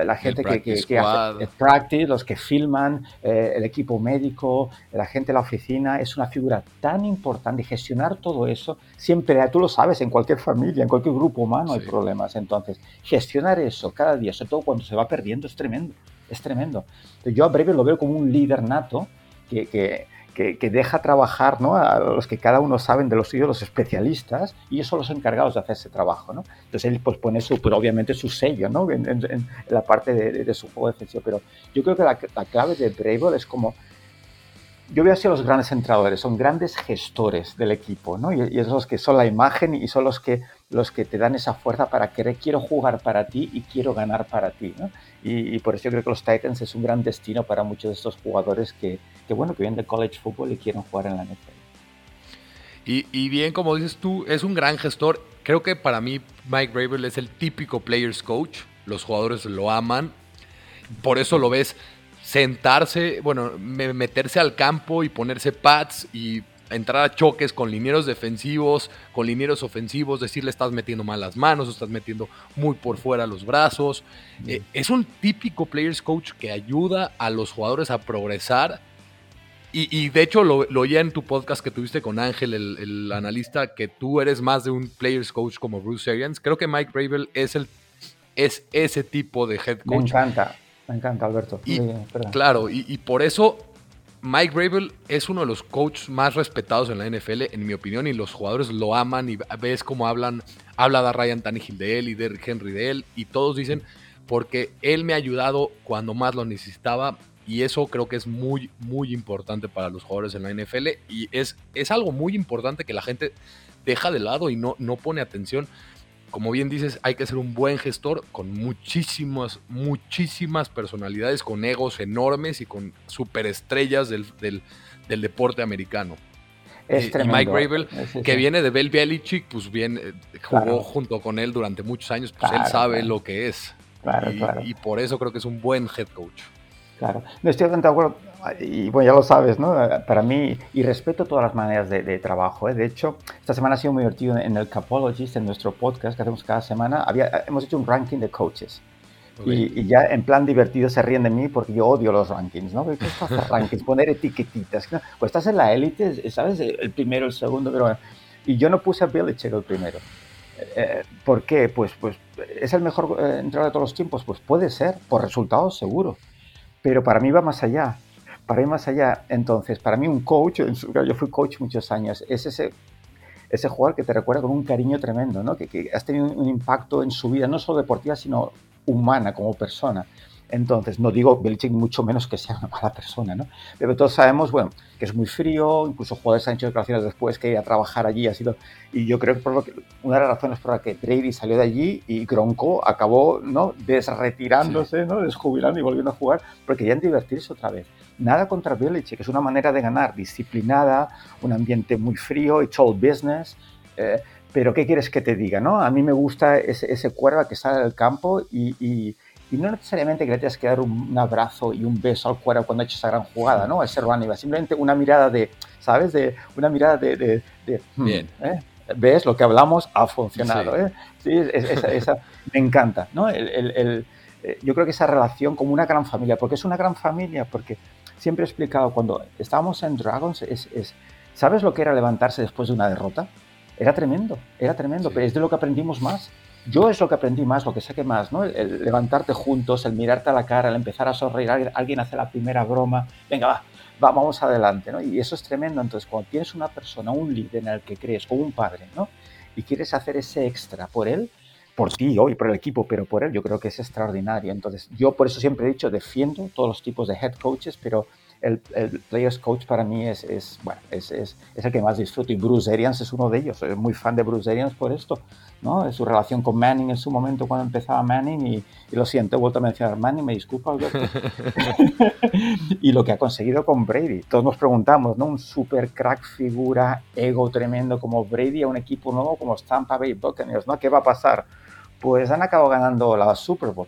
la, gente que, que, hace el practice, los que filman, el equipo médico, la gente de la oficina. Es una figura tan importante gestionar todo eso siempre, tú lo sabes, en cualquier familia, en cualquier grupo humano hay problemas. Entonces, gestionar eso cada día, sobre todo cuando se va perdiendo, es tremendo. Es tremendo. yo a breve lo veo como un líder nato que, que, deja trabajar ¿no? a los que cada uno saben de los suyos, los especialistas, y ellos son los encargados de hacer ese trabajo. ¿no? Entonces él pues, pone su, pero obviamente su sello ¿no? en, la parte de, su juego defensivo. Pero yo creo que la, clave de Bravo es como yo veo así a los grandes entrenadores, son grandes gestores del equipo, ¿no? Y, y es los que son la imagen y son los que, los que te dan esa fuerza para querer, quiero jugar para ti y quiero ganar para ti, ¿no? Y, por eso yo creo que los Titans es un gran destino para muchos de estos jugadores que, que bueno, que vienen de college football y quieren jugar en la NFL. Y, y, bien, como dices tú, es un gran gestor. Creo que para mí Mike Bravel es el típico players coach. Los jugadores lo aman. Por eso lo ves sentarse, bueno, meterse al campo y ponerse pads y entrar a choques con linieros defensivos, con linieros ofensivos, decirle estás metiendo mal las manos, estás metiendo muy por fuera los brazos. Eh, es un típico players coach que ayuda a los jugadores a progresar. Y, de hecho lo, lo, oía en tu podcast que tuviste con Ángel, el, analista, que tú eres más de un players coach como Bruce Arians. Creo que Mike Bravel es, el, es ese tipo de head coach. Me encanta, me encanta Alberto. claro, y por eso Mike Bravel es uno de los coaches más respetados en la NFL, en mi opinión, y los jugadores lo aman y ves cómo hablan, habla de Ryan Tannehill de él y de Henry de él, y todos dicen, porque él me ha ayudado cuando más lo necesitaba, y eso creo que es muy, muy importante para los jugadores en la NFL, y es, es algo muy importante que la gente deja de lado y no, no pone atención como bien dices, hay que ser un buen gestor con muchísimas, muchísimas personalidades, con egos enormes y con superestrellas del, del, del deporte americano. Es y, Mike Gravel, que viene de Bel Belichick, pues bien, eh, jugó junto con él durante muchos años, pues él sabe lo que es. Y por eso creo que es un buen head coach. Claro, no estoy de acuerdo, y bueno, ya lo sabes, ¿no? Para mí, y respeto todas las maneras de, de trabajo, ¿eh? De hecho, esta semana ha sido muy divertido en el Capologist, en nuestro podcast que hacemos cada semana, había, hemos hecho un ranking de coaches. Y, y, ya en plan divertido se ríen de mí porque yo odio los rankings, ¿no? ¿Qué es hacer rankings? *laughs* Poner etiquetitas. Pues estás en la élite, ¿sabes? El primero, el segundo, pero... Y yo no puse a Belichick el primero. Eh, ¿Por qué? Pues, pues es el mejor eh, entrenador de todos los tiempos. Pues puede ser, por resultados seguro. Pero para mí va más allá. Para mí más allá. Entonces, para mí un coach, yo fui coach muchos años, es ese, ese jugador que te recuerda con un cariño tremendo, ¿no? Que, que has tenido un impacto en su vida, no solo deportiva, sino humana como persona. Entonces, no digo Belichick mucho menos que sea una mala persona, ¿no? Pero todos sabemos, bueno, que es muy frío, incluso jugadores han hecho declaraciones después que ir a trabajar allí ha sido... Y yo creo que, una de las razones por la que Brady salió de allí y Gronko acabó, ¿no? Desretirándose. ¿no? Desjubilando y volviendo a jugar, porque querían divertirse otra vez. Nada contra Belichick, es una manera de ganar, disciplinada, un ambiente muy frío, it's all business, eh, pero ¿qué quieres que te diga? ¿no? A mí me gusta ese, ese que sale del campo y, y, no necesariamente que le tengas que dar un, un, abrazo y un beso al cuerva cuando ha hecho esa gran jugada, ¿no? Ese running back. Simplemente una mirada de, ¿sabes? De, una mirada de... de, de Bien. ¿eh? ¿Ves? Lo que hablamos ha funcionado. Sí, ¿eh? sí esa, esa, *laughs* me encanta, ¿no? El, el, el, eh, yo creo que esa relación como una gran familia, porque es una gran familia, porque siempre he explicado, cuando estábamos en Dragons, es, es ¿sabes lo que era levantarse después de una derrota? Era tremendo, era tremendo, sí. pero es de lo que aprendimos más. Yo es lo que aprendí más, lo que saqué más, ¿no? El, levantarte juntos, el mirarte a la cara, el empezar a sonreír, alguien hace la primera broma, venga, va, va, vamos adelante, ¿no? Y eso es tremendo. Entonces, cuando tienes una persona, un líder en el que crees, o un padre, ¿no? Y quieres hacer ese extra por él, por ti hoy, por el equipo, pero por él, yo creo que es extraordinario. Entonces, yo por eso siempre he dicho, defiendo todos los tipos de head coaches, pero el, el, Players Coach para mí es, es bueno, es, es, es, el que más disfruto y Bruce Arians es uno de ellos. Soy muy fan de Bruce Arians por esto, ¿no? Su relación con Manning en su momento cuando empezaba Manning y, y lo siento, he vuelto a mencionar Manning, me disculpo Alberto. *laughs* *laughs* y lo que ha conseguido con Brady. Todos nos preguntamos, ¿no? Un super crack figura, ego tremendo como Brady a un equipo nuevo como Tampa Bay Buccaneers, ¿no? ¿Qué va a pasar? Pues han acabado ganando la Super Bowl.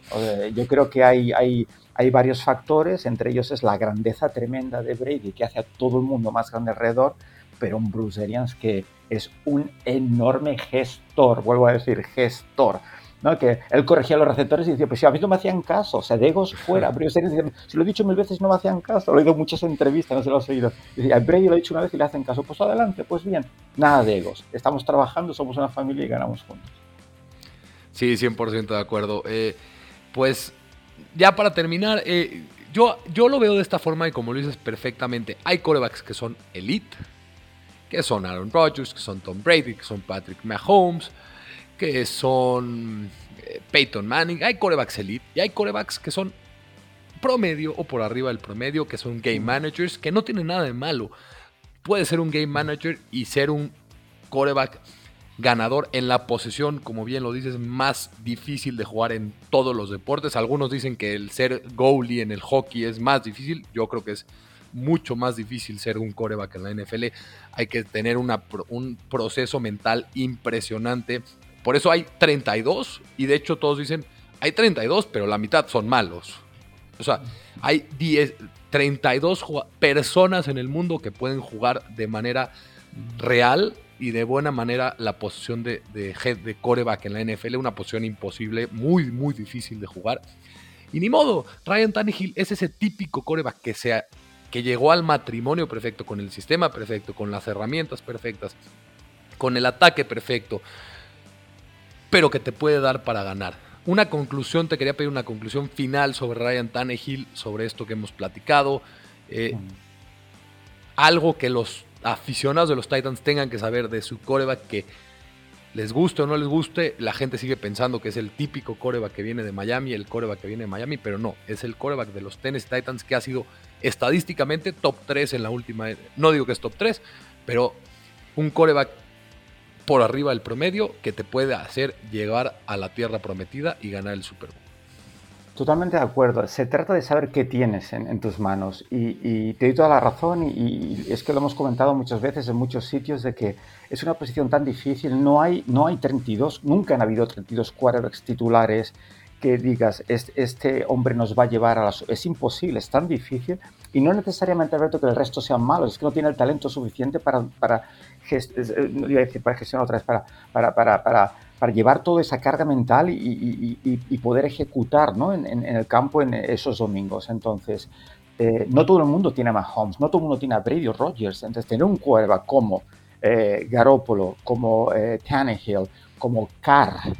Yo creo que hay, hay hay varios factores, entre ellos es la grandeza tremenda de Brady, que hace a todo el mundo más grande alrededor, pero un Bruce Arians que es un enorme gestor, vuelvo a decir, gestor. ¿no? Que él corregía a los receptores y decía, pues si a mí no me hacían caso, o sea, de egos fuera. *laughs* Bruce Arians decía, si lo he dicho mil veces no me hacían caso, lo he oído en muchas entrevistas, no se lo he oído. Decía, Brady lo he dicho una vez y le hacen caso, pues adelante, pues bien, nada de egos. Estamos trabajando, somos una familia y ganamos juntos. Sí, 100% de acuerdo. Eh, pues ya para terminar, eh, yo, yo lo veo de esta forma y como lo dices perfectamente, hay corebacks que son elite, que son Aaron Rodgers, que son Tom Brady, que son Patrick Mahomes, que son eh, Peyton Manning, hay corebacks elite y hay corebacks que son promedio o por arriba del promedio, que son game managers, que no tienen nada de malo. Puede ser un game manager y ser un coreback ganador en la posición, como bien lo dices, más difícil de jugar en todos los deportes. Algunos dicen que el ser goalie en el hockey es más difícil. Yo creo que es mucho más difícil ser un coreback en la NFL. Hay que tener un proceso mental impresionante. Por eso hay 32 y de hecho todos dicen, hay 32, pero la mitad son malos. O sea, hay 10, 32 personas en el mundo que pueden jugar de manera real y de buena manera la posición de, de head de coreback en la NFL, una posición imposible, muy, muy difícil de jugar. Y ni modo, Ryan Tannehill es ese típico coreback que, sea, que llegó al matrimonio perfecto, con el sistema perfecto, con las herramientas perfectas, con el ataque perfecto, pero que te puede dar para ganar. Una conclusión, te quería pedir una conclusión final sobre Ryan Tannehill, sobre esto que hemos platicado. Eh, algo que los aficionados de los Titans tengan que saber de su coreback que les guste o no les guste, la gente sigue pensando que es el típico coreback que viene de Miami, el coreback que viene de Miami, pero no, es el coreback de los Tennessee Titans que ha sido estadísticamente top 3 en la última, no digo que es top 3, pero un coreback por arriba del promedio que te puede hacer llegar a la tierra prometida y ganar el Super Bowl. Totalmente de acuerdo. Se trata de saber qué tienes en, tus manos. Y, te doy toda la razón. Y, es que lo hemos comentado muchas veces en muchos sitios de que es una posición tan difícil. No hay, no hay 32, nunca han habido 32 quarterbacks titulares que digas, este, hombre nos va a llevar a la... Es imposible, es tan difícil. Y no necesariamente, Alberto, que el resto sean malos. Es que no tiene el talento suficiente para, para, eh, a decir para gestionar otra vez, para, para, para, para para llevar toda esa carga mental y, poder ejecutar ¿no? en, el campo en esos domingos. Entonces, eh, no todo el mundo tiene a Mahomes, no todo el mundo tiene a Brady o Rodgers. Entonces, tener un cuerva como eh, Garoppolo, como eh, Tannehill, como Carr,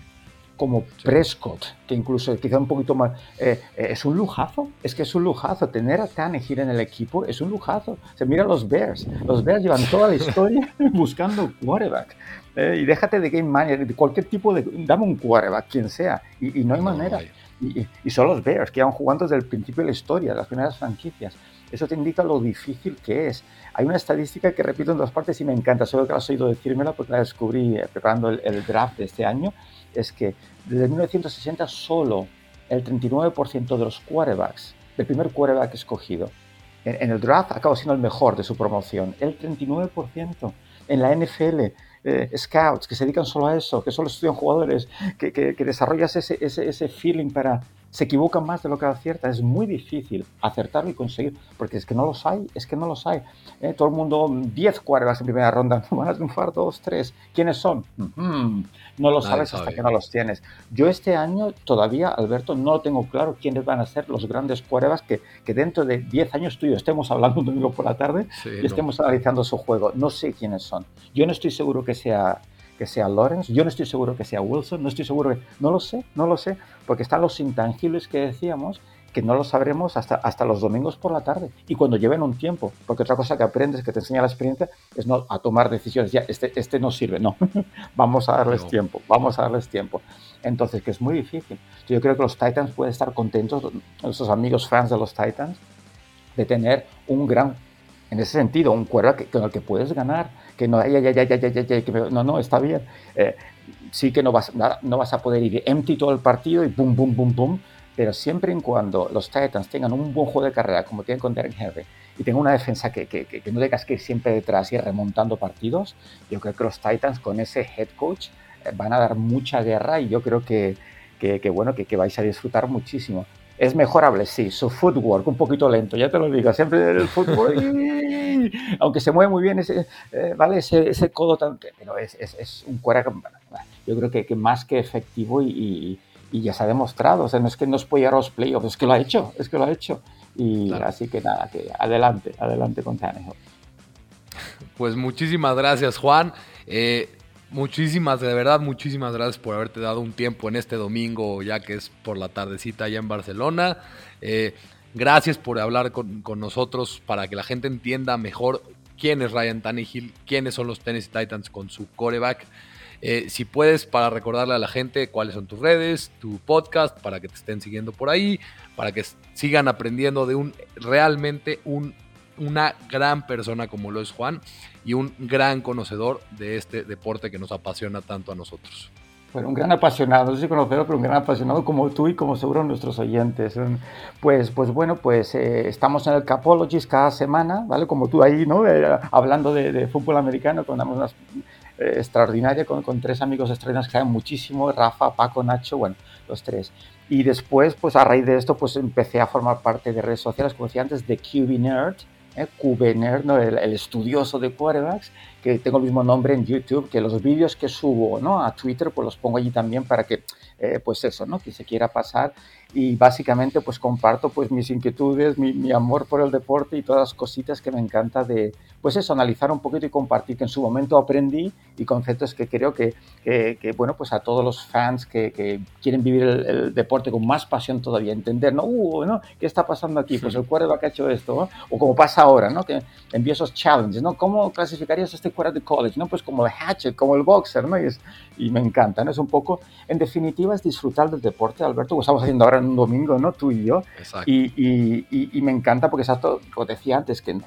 como Prescott, que incluso quizá un poquito más... Eh, es un lujazo, es que es un lujazo. Tener a Tannehill en el equipo es un lujazo. Se mira los Bears. Los Bears llevan toda la historia *laughs* buscando quarterback. Eh, y déjate de game manager, de cualquier tipo de... Dame un quarterback, quien sea. Y, no hay manera. Y, y, son los Bears, que llevan jugando desde el principio de la historia, las primeras franquicias. Eso te indica lo difícil que es. Hay una estadística que repito en dos partes y me encanta, solo que has oído decírmela porque la descubrí eh, preparando el draft de este año es que desde 1960 solo el 39% de los quarterbacks, del primer quarterback escogido en, el draft, acaba siendo el mejor de su promoción. El 39%. En la NFL, eh, scouts que se dedican solo a eso, que solo estudian jugadores, que, que, desarrollas ese, ese, ese feeling para, se equivocan más de lo que acierta. Es muy difícil acertarlo y conseguir, porque es que no los hay, es que no los hay. Eh, todo el mundo, 10 quarterbacks en primera ronda, *laughs* van a triunfar 2, 3. ¿Quiénes son? No lo sabes hasta que no los tienes. Yo este año todavía, Alberto, no tengo claro quiénes van a ser los grandes quarterbacks que, que dentro de 10 años tú y yo estemos hablando *laughs* un domingo por la tarde y estemos analizando su juego. No sé quiénes son. Yo no estoy seguro que sea que sea Lawrence, yo no estoy seguro que sea Wilson, no estoy seguro que... No lo sé, no lo sé, porque están los intangibles que decíamos que no lo sabremos hasta, hasta los domingos por la tarde y cuando lleven un tiempo, porque otra cosa que aprendes, que te enseña la experiencia, es no a tomar decisiones, ya, este, este no sirve, no, *laughs* vamos a darles tiempo, vamos a darles tiempo. Entonces, que es muy difícil. Yo creo que los Titans pueden estar contentos, nuestros amigos fans de los Titans, de tener un gran, en ese sentido, un cuerda con el que puedes ganar que no, ya, ya, ya, ya, ya, ya, que no, no, está bien. Eh, sí que no vas, no vas a poder ir empty todo el partido y boom, boom, boom, boom, pero siempre y cuando los Titans tengan un buen juego de carrera como tienen con Derek Henry y tengan una defensa que, que, que, no tengas que ir siempre detrás y remontando partidos, yo creo que los Titans con ese head coach eh, van a dar mucha guerra y yo creo que, que, bueno, que, que vais a disfrutar muchísimo. Es mejorable, sí, su footwork un poquito lento, ya te lo digo, siempre el footwork, *laughs* aunque se mueve muy bien ese, eh, ¿vale? ese, ese codo, tan, pero es, es, es un cuera, yo creo que, que, más que efectivo y, y, ya se ha demostrado, o sea, no es que no a los playoffs, es que lo ha hecho, es que lo ha hecho. Y así que nada, que adelante, adelante con Tannehill. Pues muchísimas gracias, Juan. Eh, Muchísimas, de verdad, muchísimas gracias por haberte dado un tiempo en este domingo, ya que es por la tardecita allá en Barcelona. Eh, gracias por hablar con, nosotros para que la gente entienda mejor quién es Ryan Tannehill, quiénes son los Tennessee Titans con su coreback. Eh, si puedes, para recordarle a la gente cuáles son tus redes, tu podcast, para que te estén siguiendo por ahí, para que sigan aprendiendo de un realmente un una gran persona como lo es Juan y un gran conocedor de este deporte que nos apasiona tanto a nosotros. Bueno, un gran apasionado, no sé si conocedor, pero un gran apasionado como tú y como seguro nuestros oyentes. Pues, pues bueno, pues eh, estamos en el Capologist cada semana, ¿vale? Como tú ahí, ¿no? Eh, hablando de, fútbol americano, con una eh, extraordinaria, con, con, tres amigos extraordinarios que saben muchísimo, Rafa, Paco, Nacho, bueno, los tres. Y después, pues a raíz de esto, pues empecé a formar parte de redes sociales, como decía antes, de QB Nerd, ¿eh? ¿no? El, estudioso de quarterbacks, que tengo el mismo nombre en YouTube, que los vídeos que subo ¿no? a Twitter, pues los pongo allí también para que, eh, pues eso, ¿no? que se quiera pasar y básicamente pues comparto pues mis inquietudes, mi, amor por el deporte y todas las cositas que me encanta de pues eso, analizar un poquito y compartir que en su momento aprendí y conceptos que creo que, que, bueno pues a todos los fans que, que quieren vivir el, deporte con más pasión todavía, entender, ¿no? Uh, ¿no? ¿Qué está pasando aquí? Pues el quarterback ha hecho esto, o como pasa ahora, ¿no? Que envío esos challenges, ¿no? ¿Cómo clasificarías este quarterback de college? ¿no? Pues como el hatchet, como el boxer, ¿no? Y, es, y me encanta, ¿no? Es un poco, en definitiva es disfrutar del deporte, Alberto, como estamos haciendo ahora en un domingo, ¿no? Tú y yo. Y, y, y, me encanta porque, exacto, como decía antes, que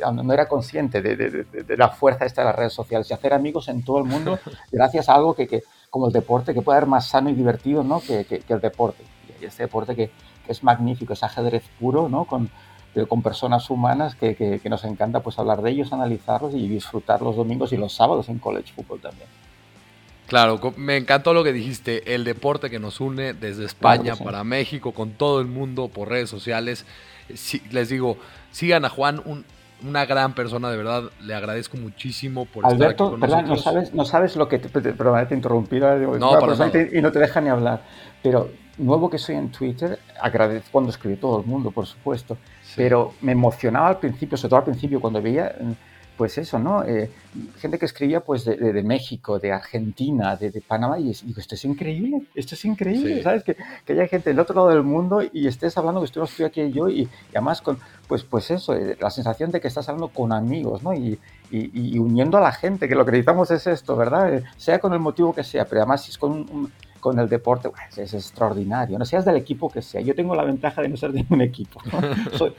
no era consciente de, la fuerza esta de las redes sociales y hacer amigos en todo el mundo *laughs* gracias a algo que, como el deporte, que puede ser más sano y divertido ¿no? que, el deporte. Y este deporte que, es magnífico, es ajedrez puro, ¿no? con, con personas humanas que, nos encanta pues hablar de ellos, analizarlos y disfrutar los domingos y los sábados en college football también. Claro, me encantó lo que dijiste, el deporte que nos une desde España para México, con todo el mundo por redes sociales. les digo, sigan a Juan, una gran persona, de verdad, le agradezco muchísimo por estar aquí con nosotros. No sabes, no sabes lo que te, perdón, te he interrumpido, no, y no te deja ni hablar, pero nuevo que soy en Twitter, agradezco cuando escribe todo el mundo, por supuesto, pero me emocionaba al principio, sobre todo al principio, cuando veía pues eso, ¿no? Eh, gente que escribía pues de, México, de Argentina, de, Panamá, y digo, esto es increíble, esto es increíble, ¿sabes? Que, que, haya gente del otro lado del mundo y estés hablando que estoy, estoy aquí y yo, y, además con, pues, pues eso, eh, la sensación de que estás hablando con amigos, ¿no? Y, y, uniendo a la gente, que lo que necesitamos es esto, ¿verdad? Eh, sea con el motivo que sea, pero además si es con un con el deporte es extraordinario. No seas del equipo que sea. Yo tengo la ventaja de no ser de un equipo. *laughs* soy,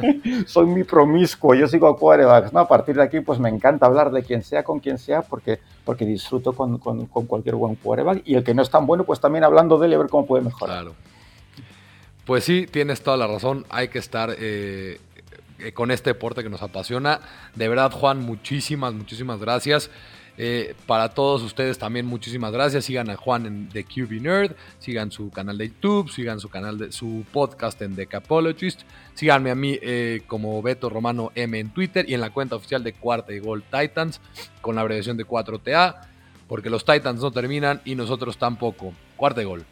soy muy promiscuo, yo sigo a quarterbacks. ¿no? A partir de aquí, pues me encanta hablar de quien sea con quien sea porque, porque disfruto con, con, con cualquier buen quarterback. Y el que no es tan bueno, pues también hablando de él y a ver cómo puede mejorar. Claro. Pues sí, tienes toda la razón. Hay que estar eh, con este deporte que nos apasiona. De verdad, Juan, muchísimas, muchísimas gracias. Eh, para todos ustedes también muchísimas gracias. Sigan a Juan en The QB Nerd, sigan su canal de YouTube, sigan su canal de su podcast en The Capologist, síganme a mí eh, como Beto Romano M en Twitter y en la cuenta oficial de Cuarta y Gol Titans con la abreviación de 4TA, porque los Titans no terminan y nosotros tampoco. Cuarta y Gol.